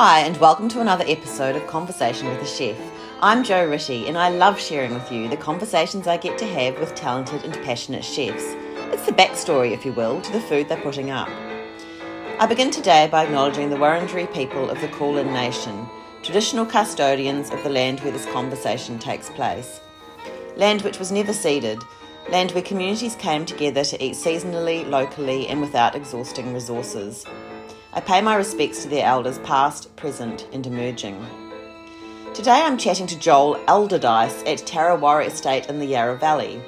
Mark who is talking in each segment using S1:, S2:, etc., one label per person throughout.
S1: Hi, and welcome to another episode of Conversation with a Chef. I'm Joe Ritchie, and I love sharing with you the conversations I get to have with talented and passionate chefs. It's the backstory, if you will, to the food they're putting up. I begin today by acknowledging the Wurundjeri people of the Kulin Nation, traditional custodians of the land where this conversation takes place. Land which was never ceded, land where communities came together to eat seasonally, locally, and without exhausting resources. I pay my respects to their elders, past, present, and emerging. Today I'm chatting to Joel Alderdice at Tarrawarra Estate in the Yarra Valley.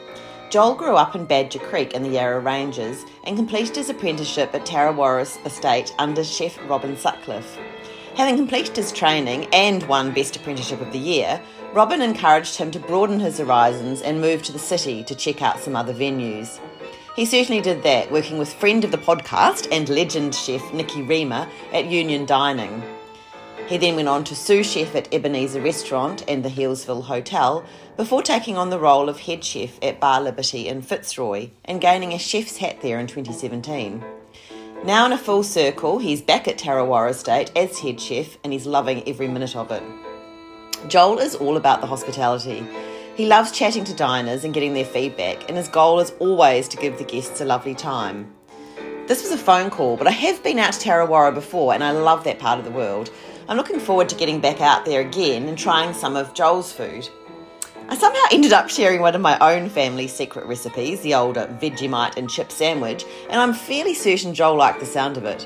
S1: Joel grew up in Badger Creek in the Yarra Ranges and completed his apprenticeship at Tarrawarra Estate under Chef Robin Sutcliffe. Having completed his training and won Best Apprenticeship of the Year, Robin encouraged him to broaden his horizons and move to the city to check out some other venues. He certainly did that, working with friend of the podcast and legend chef Nikki Riemer at Union Dining. He then went on to sous chef at Ebenezer Restaurant and the Hillsville Hotel before taking on the role of head chef at Bar Liberty in Fitzroy and gaining a chef's hat there in 2017. Now in a full circle, he's back at Tarrawarra Estate as head chef and he's loving every minute of it. Joel is all about the hospitality he loves chatting to diners and getting their feedback, and his goal is always to give the guests a lovely time. This was a phone call, but I have been out to Tarrawarra before and I love that part of the world. I'm looking forward to getting back out there again and trying some of Joel's food. I somehow ended up sharing one of my own family's secret recipes, the older Vegemite and chip sandwich, and I'm fairly certain Joel liked the sound of it.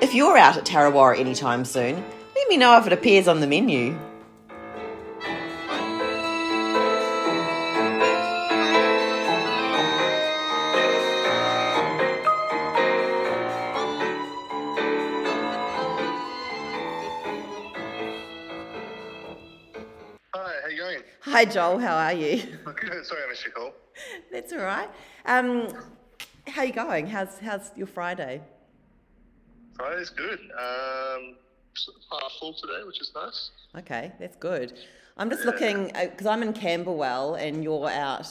S1: If you're out at Tarrawarra anytime soon, let me know if it appears on the menu. Hi, Joel. How are you?
S2: Good. Sorry, I missed your call.
S1: That's all right. Um, how are you going? How's how's your Friday?
S2: Friday's good. Um, half full today, which is nice.
S1: Okay, that's good. I'm just yeah. looking because uh, I'm in Camberwell and you're out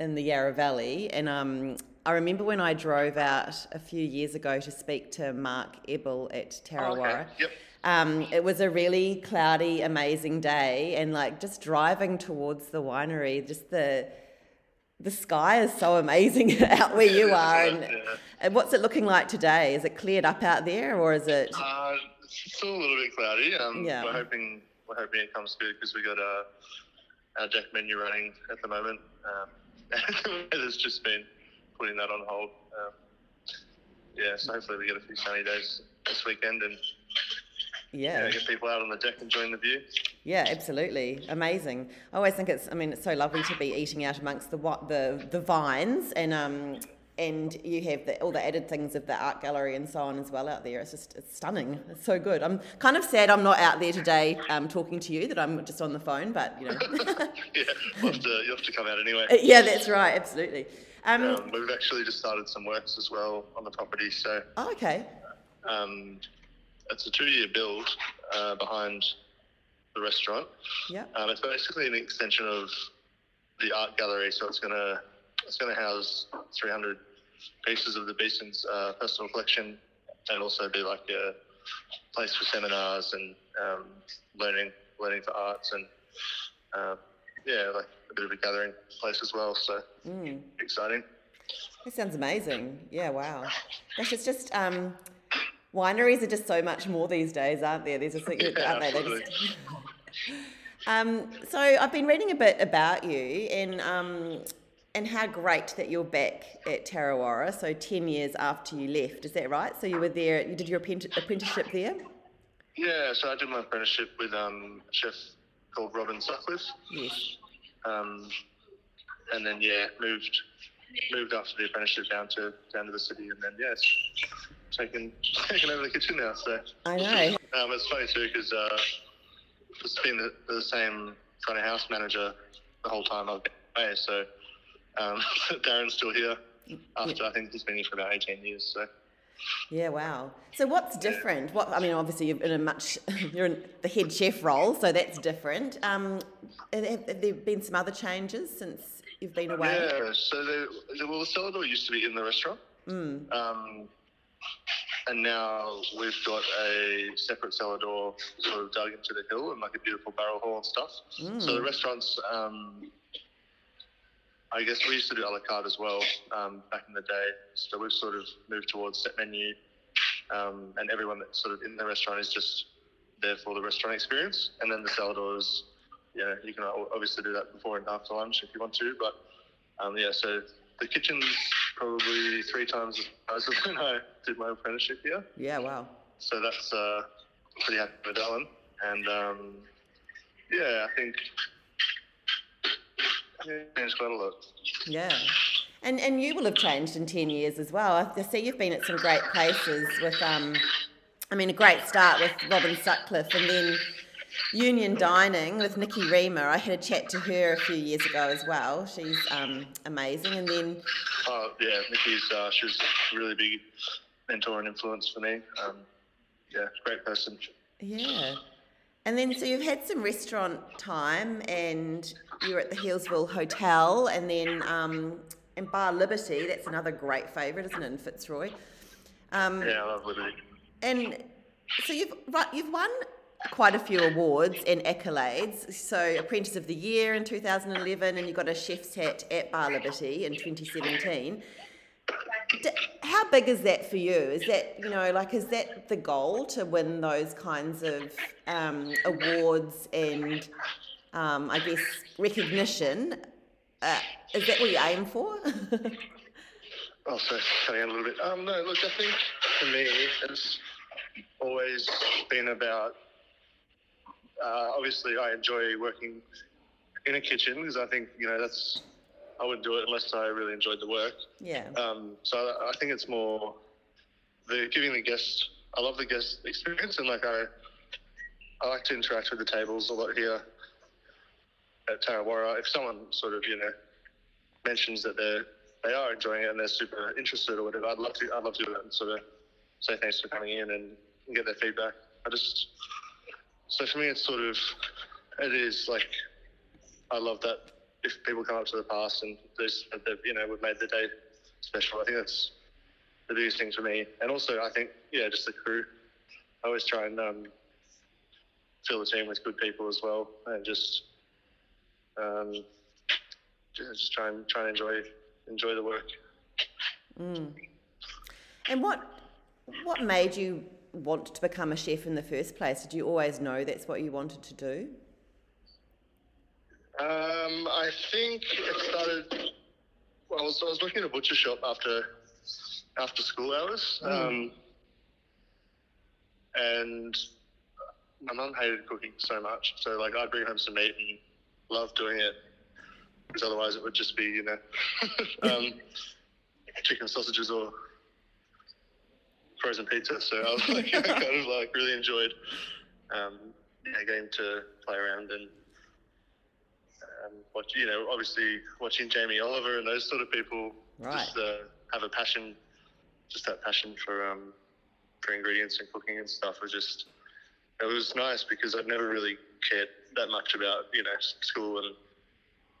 S1: in the Yarra Valley, and um, I remember when I drove out a few years ago to speak to Mark Ebbels at Tarrawarra.
S2: Oh, okay. Yep
S1: um, it was a really cloudy, amazing day, and like just driving towards the winery, just the the sky is so amazing out where you are. And, and, what's it looking like today? Is it cleared up out there, or is it?
S2: Uh, it's still a little bit cloudy. Um, yeah. We're hoping we're hoping it comes good because we got a our deck menu running at the moment. Um, it's just been putting that on hold. Um, yeah, so hopefully we get a few sunny days this weekend and
S1: yeah.
S2: get people out on the deck enjoying the view.
S1: Yeah, absolutely, amazing. I always think it's. I mean, it's so lovely to be eating out amongst the the the vines and um and you have the, all the added things of the art gallery and so on as well out there. It's just it's stunning. It's so good. I'm kind of sad I'm not out there today um, talking to you. That I'm just on the phone, but you know.
S2: yeah, you have, to, you have to come out anyway.
S1: Yeah, that's right. Absolutely.
S2: Um, um, we've actually just started some works as well on the property. So.
S1: Oh, okay.
S2: Um, it's a two-year build uh, behind the restaurant.
S1: Yeah.
S2: Um, it's basically an extension of the art gallery, so it's gonna it's gonna house 300 pieces of the Besen's uh, personal collection, and also be like a place for seminars and um, learning learning for arts and uh, yeah, like a bit of a gathering place as well. So mm. exciting.
S1: That sounds amazing. Yeah, wow. Gosh, it's just um, wineries are just so much more these days, aren't there? There's a
S2: yeah, aren't they?
S1: Just... um, so I've been reading a bit about you and um, and how great that you're back at Tarrawarra. So ten years after you left, is that right? So you were there. You did your apprenticeship there.
S2: Yeah, so I did my apprenticeship with um, chef called Robin Sutcliffe.
S1: Yes.
S2: Um, and then yeah, moved moved after the apprenticeship down to down to the city, and then yes, taken taken over the kitchen now. So
S1: I know.
S2: Um, it's funny too because uh, it's been the, the, same kind of house manager the whole time I've been away. So um, Darren's still here after yeah. I think he's been here for about eighteen years. So.
S1: Yeah, wow. So what's different? What I mean, obviously you're in a much you're in the head chef role, so that's different. Um, have, have there been some other changes since you've been away?
S2: Yeah, so the, well, the cellar door used to be in the restaurant.
S1: Mm.
S2: Um, and now we've got a separate cellar door sort of dug into the hill and like a beautiful barrel hall and stuff.
S1: Mm.
S2: So the restaurants, um, I guess we used to do a la carte as well um, back in the day. So we've sort of moved towards set menu, um, and everyone that's sort of in the restaurant is just there for the restaurant experience. And then the cellar doors, yeah, you can obviously do that before and after lunch if you want to. But um, yeah, so the kitchen's probably three times as size when I did my apprenticeship here.
S1: Yeah, wow.
S2: So that's uh, pretty happy with that one. And um, yeah, I think changed quite a lot.
S1: Yeah. And and you will have changed in ten years as well. I see you've been at some great places with um I mean a great start with Robin Sutcliffe and then Union Dining with Nikki Riemer. I had a chat to her a few years ago as well. She's um, amazing. And then.
S2: Oh, yeah, Nikki's, uh, she was a really big mentor and influence for me. Um, yeah, great person.
S1: Yeah. And then, so you've had some restaurant time and you were at the Hillsville Hotel and then um, in Bar Liberty. That's another great favourite, isn't it, in Fitzroy?
S2: Um, yeah, I love Liberty.
S1: And so you've, you've won quite a few awards and accolades. So, Apprentice of the Year in 2011, and you got a chef's hat at Bar Liberty in 2017. How big is that for you? Is that, you know, like, is that the goal to win those kinds of um, awards and, um, I guess, recognition? Uh, is that what you aim for?
S2: cutting out a little bit. Um, no, look, I think for me, it's always been about uh, obviously, I enjoy working in a kitchen because I think you know that's I wouldn't do it unless I really enjoyed the work.
S1: Yeah.
S2: Um, so I think it's more the giving the guest. I love the guest experience, and like I, I like to interact with the tables a lot here at Tarrawarra. If someone sort of you know mentions that they're they are enjoying it and they're super interested or whatever, I'd love to. I'd love to do that and sort of say thanks for coming in and, and get their feedback. I just so for me, it's sort of, it is like, I love that if people come up to the past and there's, you know, we've made the day special. I think that's the biggest thing for me. And also, I think, yeah, just the crew. I always try and um, fill the team with good people as well, and just um, just try and try and enjoy enjoy the work.
S1: Mm. And what what made you want to become a chef in the first place? Did you always know that's what you wanted to do?
S2: Um, I think it started. Well, I was, I was working at a butcher shop after after school hours, mm. um, and my mum hated cooking so much. So like, I'd bring home some meat and love doing it, because otherwise it would just be you know um, chicken sausages or frozen pizza. So I was like, kind of like really enjoyed um, yeah, getting to play around and watch, you know, obviously watching Jamie Oliver and those sort of people
S1: right.
S2: just uh, have a passion, just that passion for um, for ingredients and cooking and stuff was just it was nice because I'd never really cared that much about you know school and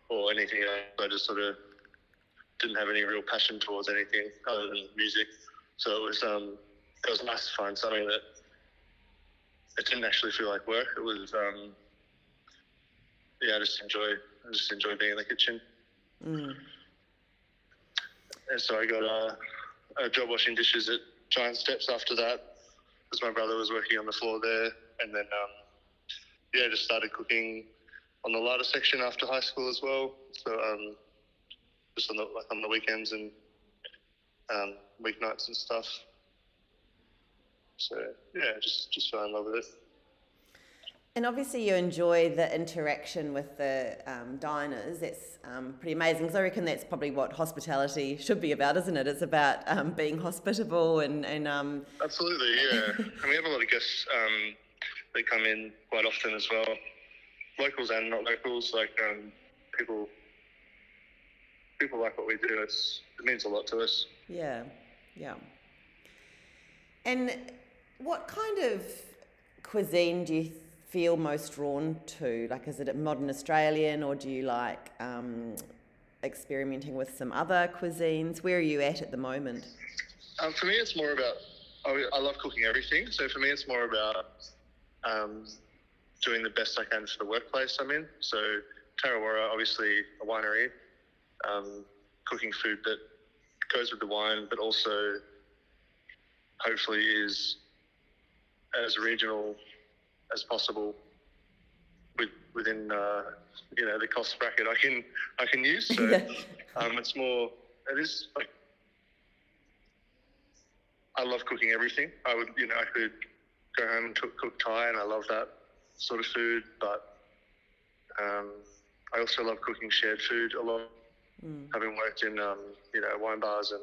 S2: or anything else. I just sort of didn't have any real passion towards anything other than music. So it was um, it was nice to find something that it didn't actually feel like work. It was, um, yeah, I just enjoy, I just enjoy being in the kitchen.
S1: Mm.
S2: And so I got a, a job washing dishes at Giant Steps after that, because my brother was working on the floor there, and then um, yeah, just started cooking on the larder section after high school as well. So um, just on the like on the weekends and um, weeknights and stuff. So yeah, just just fell in love with it.
S1: And obviously, you enjoy the interaction with the um, diners. That's um, pretty amazing. Because I reckon that's probably what hospitality should be about, isn't it? It's about um, being hospitable and and. Um,
S2: Absolutely, yeah. and we have a lot of guests um, that come in quite often as well, locals and not locals. Like um, people, people like what we do. It's it means a lot to us.
S1: Yeah, yeah. And what kind of cuisine do you feel most drawn to? Like, is it modern Australian, or do you like um, experimenting with some other cuisines? Where are you at at the moment?
S2: Um, for me, it's more about I, love cooking everything. So for me, it's more about um, doing the best I can for the workplace I'm in. So Tarrawarra, obviously a winery, um, cooking food that goes with the wine, but also hopefully is as regional as possible with, within uh, you know the cost bracket I can I can use. So um, it's more it is like I love cooking everything. I would you know I could go home and cook, cook Thai, and I love that sort of food. But um, I also love cooking shared food a lot.
S1: Mm.
S2: Having worked in um, you know wine bars and,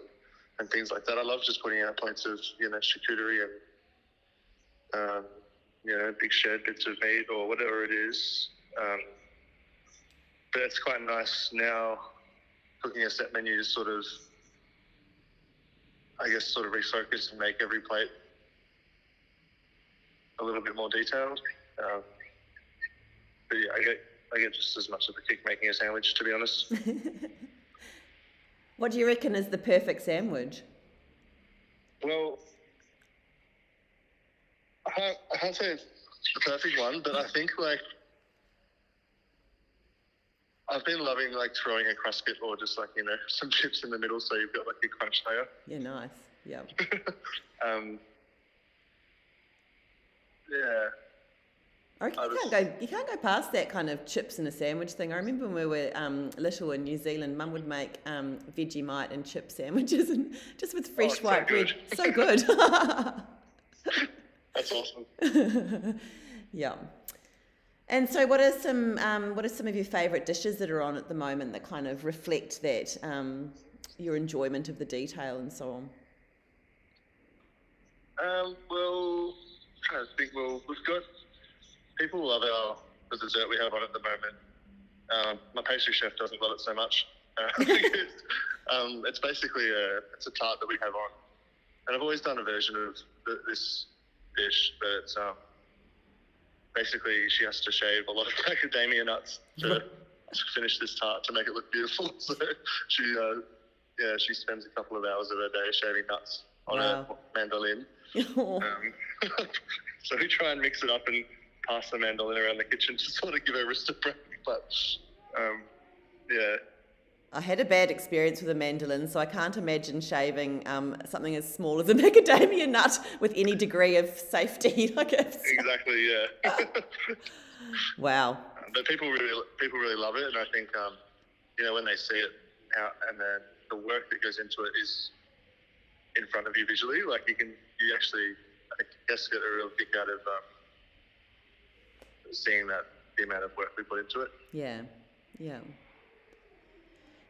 S2: and things like that, I love just putting out plates of you know charcuterie and um, you know big shared bits of meat or whatever it is. Um, but it's quite nice now cooking a set menu to sort of I guess sort of refocus and make every plate a little bit more detailed. Um, but yeah, I get I get just as much of a kick making a sandwich, to be honest.
S1: What do you reckon is the perfect sandwich?
S2: Well, can't, I can't say it's the perfect one, but I think like I've been loving like throwing a crust bit or just like you know some chips in the middle, so you've got like a crunch layer.
S1: Yeah, nice. Yeah.
S2: um, yeah,
S1: I reckon
S2: I
S1: you can't go. You can't go past that kind of chips in a sandwich thing. I remember when we were um, little in New Zealand, Mum would make um, Vegemite and chip sandwiches, and just with fresh
S2: it's so
S1: white bread, so good.
S2: That's awesome.
S1: yeah. And so, what are some um, what are some of your favourite dishes that are on at the moment that kind of reflect that um, your enjoyment of the detail and so on?
S2: Um, well, trying to think. Well, we've got people love our the dessert we have on at the moment. Um, my pastry chef doesn't love it so much. Uh, it's, um, it's basically a it's a tart that we have on, and I've always done a version of th- this dish, but um, basically she has to shave a lot of macadamia nuts to, to finish this tart to make it look beautiful. So she uh, yeah she spends a couple of hours of her day shaving nuts on
S1: Wow.
S2: a mandolin. Um, so we try and mix it up and pass the mandolin around the kitchen to sort of give her wrist a break. But um, yeah,
S1: I had a bad experience with a mandolin, so I can't imagine shaving um, something as small as a macadamia nut with any degree of safety. like
S2: exactly. Yeah.
S1: wow.
S2: but people really people really love it, and I think um, you know when they see it out and then the work that goes into it is in front of you visually, like you can you actually I guess get a real kick out of um, seeing that the amount of work we put into it.
S1: Yeah, yeah.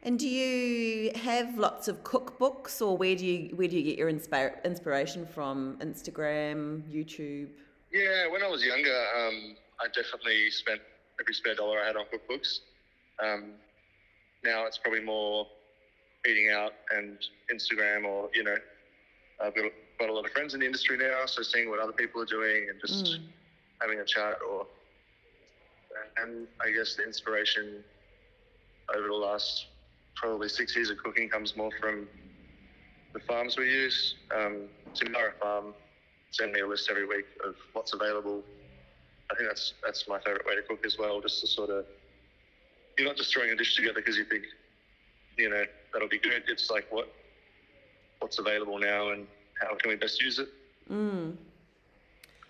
S1: And do you have lots of cookbooks, or where do you where do you get your inspire, inspiration from? Instagram, YouTube.
S2: Yeah, when I was younger, um, I definitely spent every spare dollar I had on cookbooks. Um, now it's probably more eating out and Instagram, or you know, I've got, got a lot of friends in the industry now, so seeing what other people are doing and just
S1: Mm.
S2: having a chat, or and I guess the inspiration over the last probably six years of cooking comes more from the farms we use. Um, Timbara Farm send me a list every week of what's available. I think that's that's my favourite way to cook as well, just to sort of you're not just throwing a dish together because you think you know that'll be good. It's like what what's available now and how can we best use it.
S1: Mm.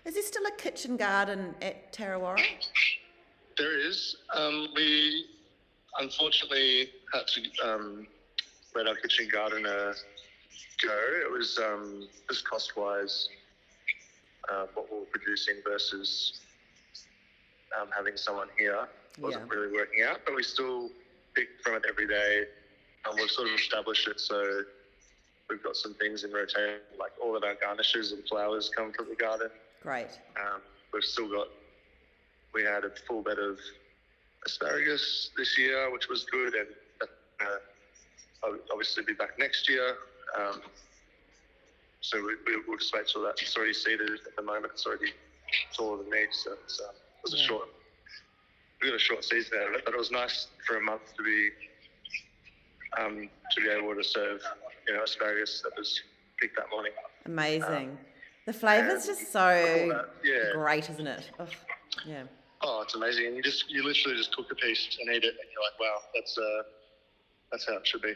S1: Is there still a kitchen garden at Tarrawarra?
S2: There is. Um, we unfortunately had to um, let our kitchen gardener go. It was um, just cost wise uh, what we were producing versus um, having someone here wasn't
S1: Yeah.
S2: really working out. But we still pick from it every day, and we've sort of established it so. We've got some things in rotation, like all of our garnishes and flowers come from the garden.
S1: Great.
S2: Um, we've still got, we had a full bed of asparagus this year, which was good, and uh, I'll obviously be back next year. Um, so we, we, we'll just wait till that. It's already seeded at the moment. It's already taller than me, so it's, uh, it was a short, we got a short season out of it, but it was nice for a month to be um, to be able to serve you know asparagus that was picked that morning.
S1: Amazing. the flavour's
S2: and
S1: just so
S2: that, yeah.
S1: great, isn't it? Ugh, yeah.
S2: Oh, it's amazing, and you just you literally just cook a piece and eat it, and you're like, wow, that's uh, that's how it should be.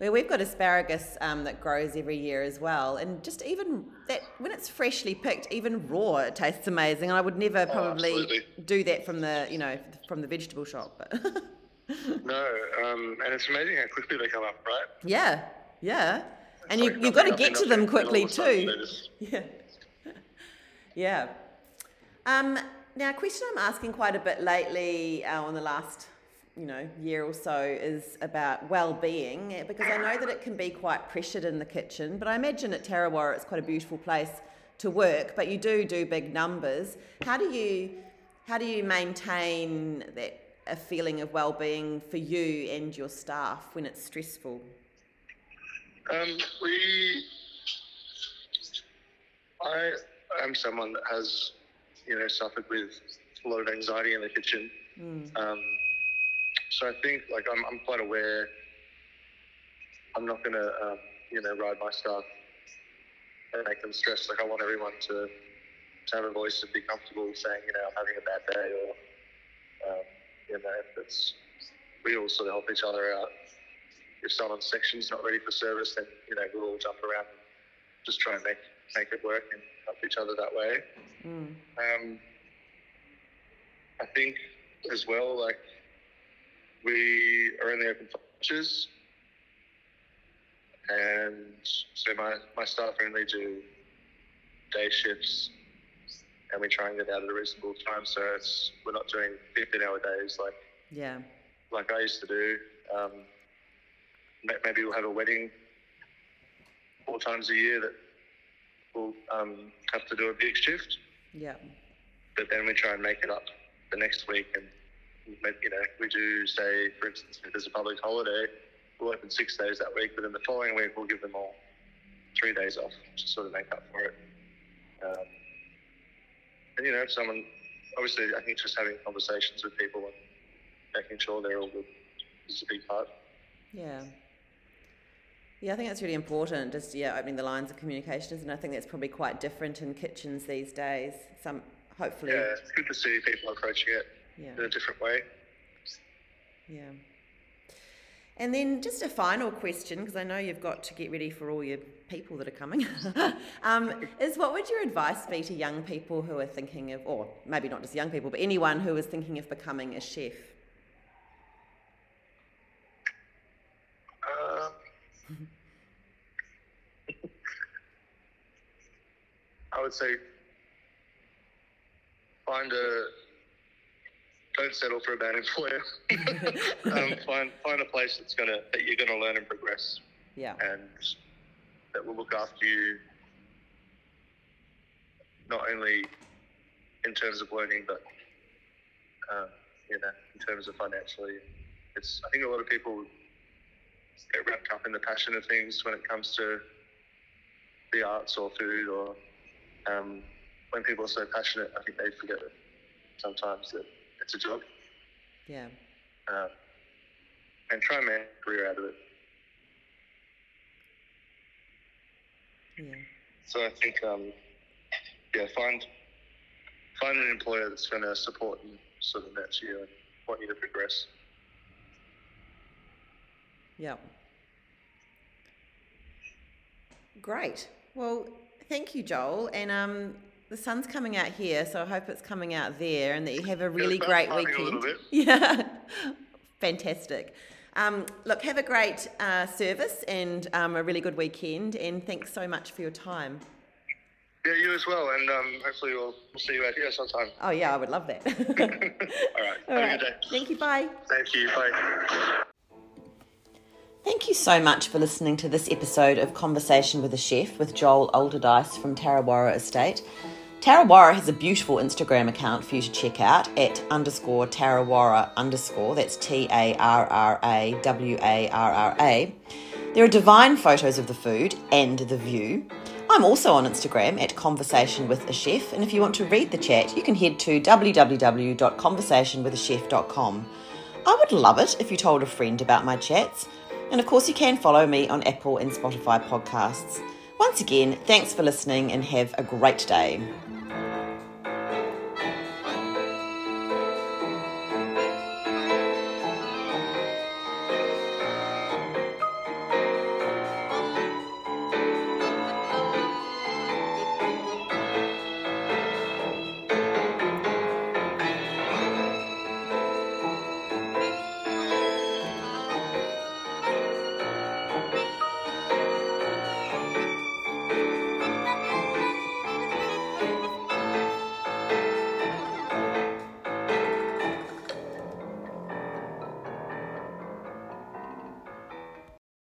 S1: Well, we've got asparagus um, that grows every year as well, and just even that when it's freshly picked, even raw, it tastes amazing. And I would never probably
S2: absolutely.
S1: do that from the you know from the vegetable shop, but
S2: No, um, and it's amazing how quickly they come up, right?
S1: yeah, yeah. And
S2: It's
S1: you
S2: like
S1: you've got to
S2: nothing,
S1: get to them
S2: and
S1: quickly
S2: of a sudden
S1: too.
S2: just-
S1: Yeah. yeah. Um, now, a question I'm asking quite a bit lately uh, on the last, you know, year or so is about well-being eh, because I know that it can be quite pressured in the kitchen. But I imagine at Tarrawarra it's quite a beautiful place to work. But you do do big numbers. How do you how do you maintain that a feeling of well-being for you and your staff when it's stressful?
S2: Um, we, I am someone that has, you know, suffered with a lot of anxiety in the kitchen. Um, so I think, like, I'm, I'm quite aware. I'm not going to, um, you know, ride my staff and make them stressed. Like, I want everyone to, to have a voice and be comfortable saying, you know, I'm having a bad day, or, um, you know, if it's, we all sort of help each other out if someone's section's not ready for service, then you know we'll all jump around and just try and make make it work and help each other that way.
S1: Mm.
S2: Um, I think as well, like we are in the open for lunches, and so my my staff only do day shifts, and we try and get out at a reasonable time. So it's we're not doing 15 hour days like
S1: Yeah.
S2: like I used to do. Um, maybe we'll have a wedding four times a year that we'll um, have to do a big shift,
S1: Yeah.
S2: but then we try and make it up the next week. And you know, we do say, for instance, if there's a public holiday, we'll open six days that week, but then the following week we'll give them all three days off to sort of make up for it. Um, and you know, if someone obviously, I think just having conversations with people and making sure they're all good is a big part.
S1: Yeah. Yeah, I think that's really important. Just yeah, opening the lines of communications, and I think that's probably quite different in kitchens these days. Some hopefully,
S2: Yeah, it's good to see people approaching it
S1: yeah,
S2: in a different way.
S1: yeah. And then just a final question, because I know you've got to get ready for all your people that are coming. um, is what would your advice be to young people who are thinking of, or maybe not just young people, but anyone who is thinking of becoming a chef?
S2: Uh, I would say find a don't settle for a bad employer. um, find find a place that's gonna that you're gonna learn and progress,
S1: Yeah,
S2: and that will look after you not only in terms of learning, but um, you know, in terms of financially. It's I think a lot of people get wrapped up in the passion of things when it comes to the arts or food or um, when people are so passionate, I think they forget that sometimes that it's a job
S1: yeah,
S2: um, and try and make a career out of it.
S1: yeah.
S2: So I think, um, yeah, find find an employer that's going to support and sort of nurture you and want you to progress.
S1: Yeah. Great. Well, thank you, Joel. And um, the sun's coming out here, so I hope it's coming out there, and that you have a really
S2: sun's
S1: great
S2: shining a
S1: weekend. Yeah. Fantastic. Um, look, have a great uh, service and um, a really good weekend, and thanks so much for your time.
S2: Yeah, you as well, and um, hopefully we'll, we'll see you out here sometime.
S1: Oh yeah, I would love that.
S2: All right,
S1: All
S2: have
S1: right.
S2: a good day.
S1: Thank you. Bye.
S2: Thank you. Bye.
S1: Thank you so much for listening to this episode of Conversation with a Chef with Joel Alderdice from Tarrawarra Estate. Tarrawarra has a beautiful Instagram account for you to check out at underscore Tarrawarra underscore. That's T A R R A W A R R A. There are divine photos of the food and the view. I'm also on Instagram at Conversation with a Chef, and if you want to read the chat, you can head to www.conversationwithachef.com. I would love it if you told a friend about my chats. And of course, you can follow me on Apple and Spotify podcasts. Once again, thanks for listening and have a great day.